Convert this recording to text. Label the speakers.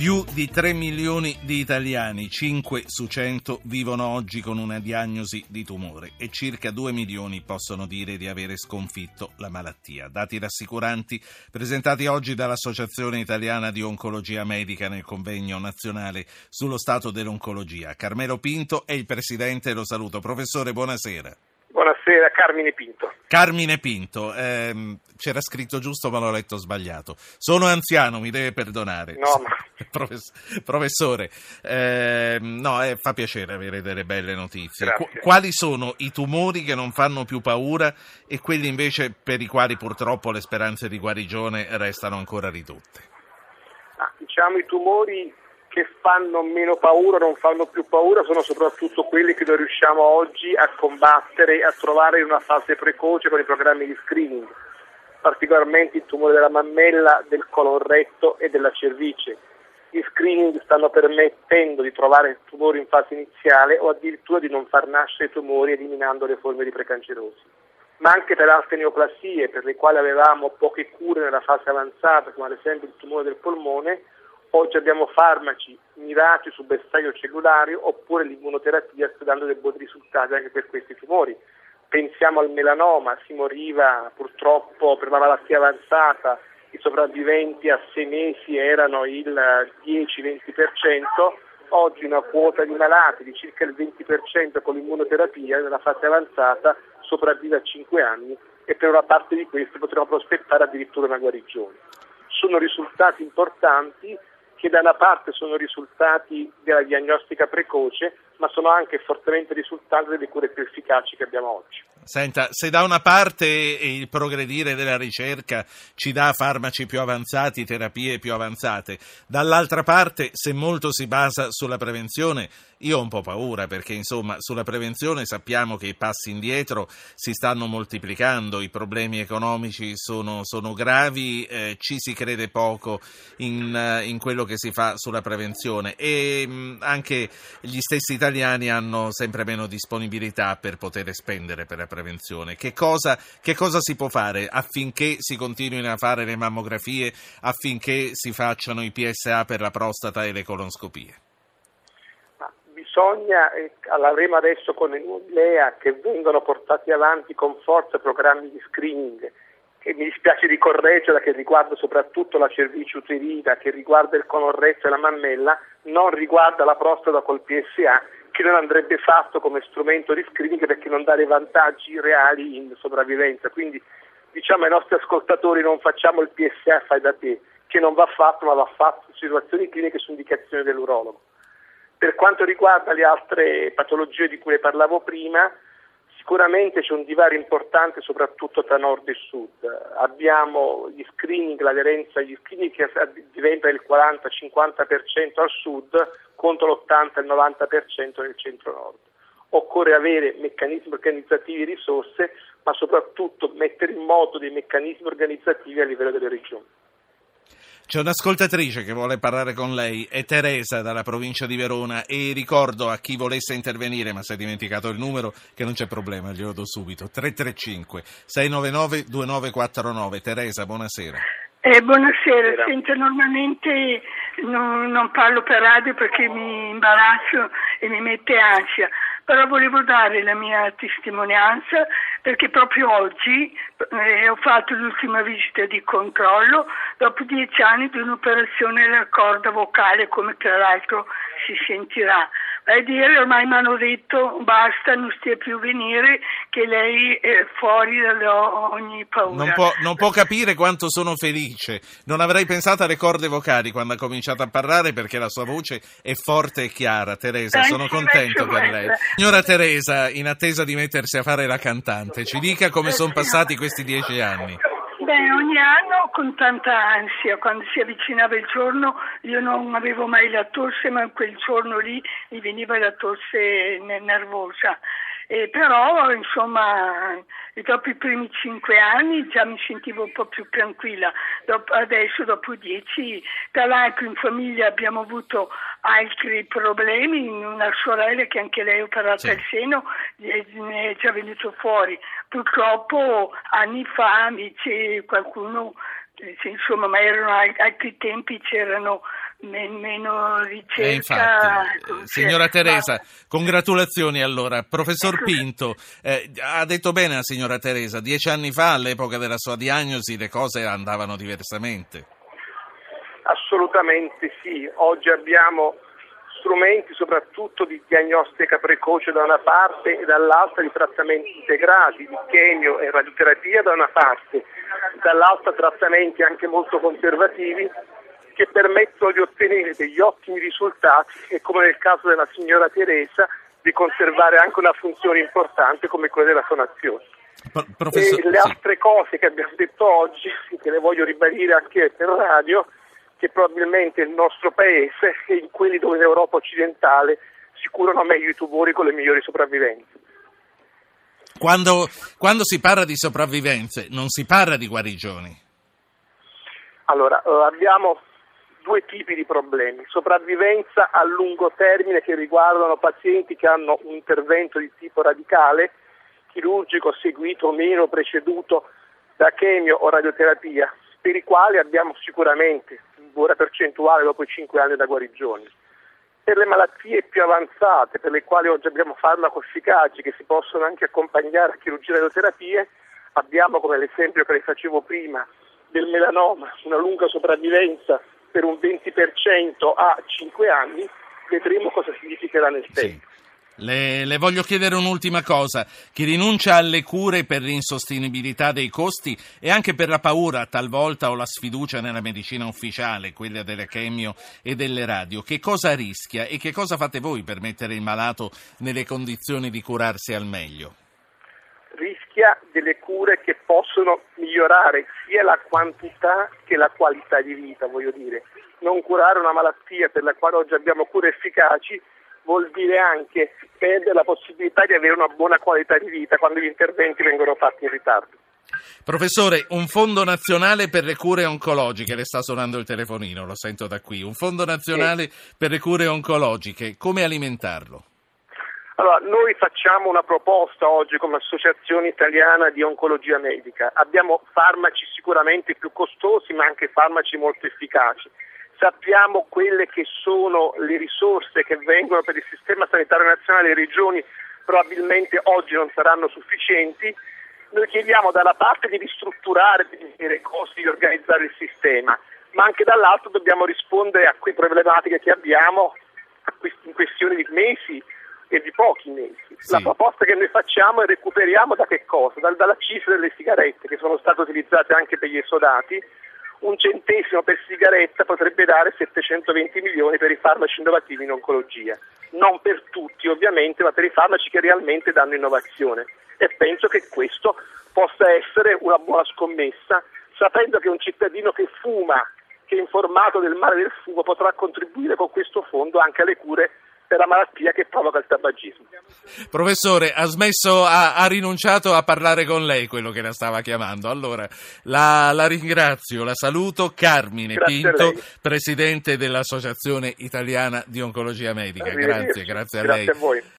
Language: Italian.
Speaker 1: Più di 3 milioni di italiani, 5 su 100, vivono oggi con una diagnosi di tumore e circa 2 milioni possono dire di avere sconfitto la malattia. Dati rassicuranti presentati oggi dall'Associazione Italiana di Oncologia Medica nel convegno nazionale sullo stato dell'oncologia. Carmelo Pinto è il presidente, lo saluto. Professore, buonasera.
Speaker 2: Buonasera, Carmine Pinto.
Speaker 1: Carmine Pinto, ehm, c'era scritto giusto ma l'ho letto sbagliato. Sono anziano, mi deve perdonare.
Speaker 2: No, ma...
Speaker 1: Profess- professore, ehm, no, eh, fa piacere avere delle belle notizie.
Speaker 2: Qu-
Speaker 1: quali sono i tumori che non fanno più paura e quelli invece per i quali purtroppo le speranze di guarigione restano ancora ridotte?
Speaker 2: Ah, diciamo i tumori che fanno meno paura, non fanno più paura, sono soprattutto quelli che noi riusciamo oggi a combattere e a trovare in una fase precoce con i programmi di screening, particolarmente il tumore della mammella, del colon retto e della cervice. Gli screening stanno permettendo di trovare tumori in fase iniziale o addirittura di non far nascere tumori eliminando le forme di precancerosi. Ma anche per altre neoplasie per le quali avevamo poche cure nella fase avanzata, come ad esempio il tumore del polmone, Oggi abbiamo farmaci mirati su bersaglio cellulario oppure l'immunoterapia sta dando dei buoni risultati anche per questi tumori. Pensiamo al melanoma, si moriva purtroppo per la malattia avanzata, i sopravviventi a sei mesi erano il 10-20%, oggi una quota di malati di circa il 20% con l'immunoterapia nella fase avanzata sopravvive a 5 anni e per una parte di questi potremo prospettare addirittura una guarigione. Sono risultati importanti che da una parte sono risultati della diagnostica precoce, ma sono anche fortemente risultati delle cure più efficaci che abbiamo oggi.
Speaker 1: Senta, se da una parte il progredire della ricerca ci dà farmaci più avanzati, terapie più avanzate, dall'altra parte se molto si basa sulla prevenzione, io ho un po' paura perché insomma sulla prevenzione sappiamo che i passi indietro si stanno moltiplicando, i problemi economici sono, sono gravi, eh, ci si crede poco in, in, quello che si fa sulla prevenzione e mh, anche gli stessi italiani hanno sempre meno disponibilità per poter spendere per la prevenzione. Che cosa, che cosa si può fare affinché si continuino a fare le mammografie, affinché si facciano i PSA per la prostata e le colonscopie?
Speaker 2: bisogna, eh, l'avremo adesso con l'EA, che vengono portati avanti con forza programmi di screening, che mi dispiace di correggerla, che riguarda soprattutto la cervice uterina, che riguarda il conorrezzo e la mammella, non riguarda la prostata col PSA, che non andrebbe fatto come strumento di screening perché non dà dei vantaggi reali in sopravvivenza. Quindi diciamo ai nostri ascoltatori non facciamo il PSA fai da te, che non va fatto ma va fatto in situazioni cliniche su indicazione dell'urologo. Per quanto riguarda le altre patologie di cui parlavo prima, sicuramente c'è un divario importante soprattutto tra nord e sud. Abbiamo gli screening, l'aderenza agli screening che diventa del 40-50% al sud contro l'80 90% nel centro-nord. Occorre avere meccanismi organizzativi e risorse, ma soprattutto mettere in moto dei meccanismi organizzativi a livello delle regioni.
Speaker 1: C'è un'ascoltatrice che vuole parlare con lei, è Teresa dalla provincia di Verona e ricordo a chi volesse intervenire, ma si è dimenticato il numero, che non c'è problema, glielo do subito, 335 699 2949. Teresa, buonasera.
Speaker 3: Eh, buonasera, Senta, normalmente non, non parlo per radio perché mi imbarazzo e mi mette ansia, però volevo dare la mia testimonianza perché proprio oggi eh, ho fatto l'ultima visita di controllo dopo dieci anni di un'operazione della corda vocale come tra l'altro si sentirà. A dire ormai mi hanno detto basta, non stia più venire, che lei è fuori da ogni paura.
Speaker 1: Non può, non può, capire quanto sono felice. Non avrei pensato alle corde vocali quando ha cominciato a parlare perché la sua voce è forte e chiara. Teresa, sono contento per lei. Signora Teresa, in attesa di mettersi a fare la cantante, ci dica come sono passati questi dieci anni.
Speaker 3: Beh, ogni anno con tanta ansia, quando si avvicinava il giorno io non avevo mai la tosse, ma quel giorno lì mi veniva la tosse nervosa. Eh, però insomma dopo i primi cinque anni già mi sentivo un po' più tranquilla, dopo, adesso dopo dieci, tra l'altro in famiglia abbiamo avuto altri problemi, una sorella che anche lei è operata sì. al seno ne è già venuto fuori, purtroppo anni fa invece qualcuno insomma, ma erano altri tempi, c'erano meno ricerca.
Speaker 1: Eh, infatti, signora Teresa, ma... congratulazioni allora. Professor Pinto, eh, ha detto bene la signora Teresa, dieci anni fa, all'epoca della sua diagnosi, le cose andavano diversamente.
Speaker 2: Assolutamente sì, oggi abbiamo strumenti soprattutto di diagnostica precoce da una parte e dall'altra di trattamenti integrati, di chemio e radioterapia da una parte, dall'altra trattamenti anche molto conservativi che permettono di ottenere degli ottimi risultati e come nel caso della signora Teresa di conservare anche una funzione importante come quella della fonazione. Professor... le altre cose che abbiamo detto oggi, che le voglio ribadire anche per radio, che probabilmente il nostro paese e in quelli dove l'Europa occidentale si curano meglio i tumori con le migliori sopravvivenze.
Speaker 1: Quando, quando si parla di sopravvivenze non si parla di guarigioni.
Speaker 2: Allora, eh, abbiamo due tipi di problemi. Sopravvivenza a lungo termine che riguardano pazienti che hanno un intervento di tipo radicale, chirurgico seguito o meno preceduto da chemio o radioterapia, per i quali abbiamo sicuramente una buona percentuale dopo i 5 anni da guarigione. Per le malattie più avanzate, per le quali oggi abbiamo farmaco efficaci che si possono anche accompagnare a chirurgie e radioterapie, abbiamo come l'esempio che le facevo prima del melanoma una lunga sopravvivenza per un 20% a 5 anni, vedremo cosa significherà nel tempo. Sì.
Speaker 1: Le, le, voglio chiedere un'ultima cosa. Chi rinuncia alle cure per l'insostenibilità dei costi e anche per la paura talvolta o la sfiducia nella medicina ufficiale, quella delle chemio e delle radio, che cosa rischia e che cosa fate voi per mettere il malato nelle condizioni di curarsi al meglio?
Speaker 2: Rischia delle cure che possono migliorare sia la quantità che la qualità di vita, voglio dire. Non curare una malattia per la quale oggi abbiamo cure efficaci vuol dire anche perdere la possibilità di avere una buona qualità di vita quando gli interventi vengono fatti in ritardo.
Speaker 1: Professore, un fondo nazionale per le cure oncologiche, le sta suonando il telefonino, lo sento da qui, un fondo nazionale sì. per le cure oncologiche, come alimentarlo?
Speaker 2: Allora, noi facciamo una proposta oggi come Associazione Italiana di Oncologia Medica. Abbiamo farmaci sicuramente più costosi, ma anche farmaci molto efficaci sappiamo quelle che sono le risorse che vengono per il sistema sanitario nazionale le regioni probabilmente oggi non saranno sufficienti. Noi chiediamo dalla parte di ristrutturare, di vedere i costi, di organizzare il sistema, ma anche dall'altro dobbiamo rispondere a quelle problematiche che abbiamo in questione di mesi e di pochi mesi. Sì. La proposta che noi facciamo è recuperiamo da che cosa? Dal, dall'accisa delle sigarette che sono state utilizzate anche per gli esodati un centesimo per sigaretta potrebbe dare 720 milioni per i farmaci innovativi in oncologia. Non per tutti ovviamente, ma per i farmaci che realmente danno innovazione. E penso che questo possa essere una buona scommessa, sapendo che un cittadino che fuma, che è informato del male del fumo, potrà contribuire con questo fondo anche alle cure per la malattia che provoca il tabagismo.
Speaker 1: Professore, ha smesso, ha, ha, rinunciato a parlare con lei, quello che la stava chiamando. Allora, la, la ringrazio, la saluto. Carmine grazie Pinto, Presidente dell'Associazione Italiana di Oncologia Medica. Grazie, grazie a lei.
Speaker 2: Grazie a voi.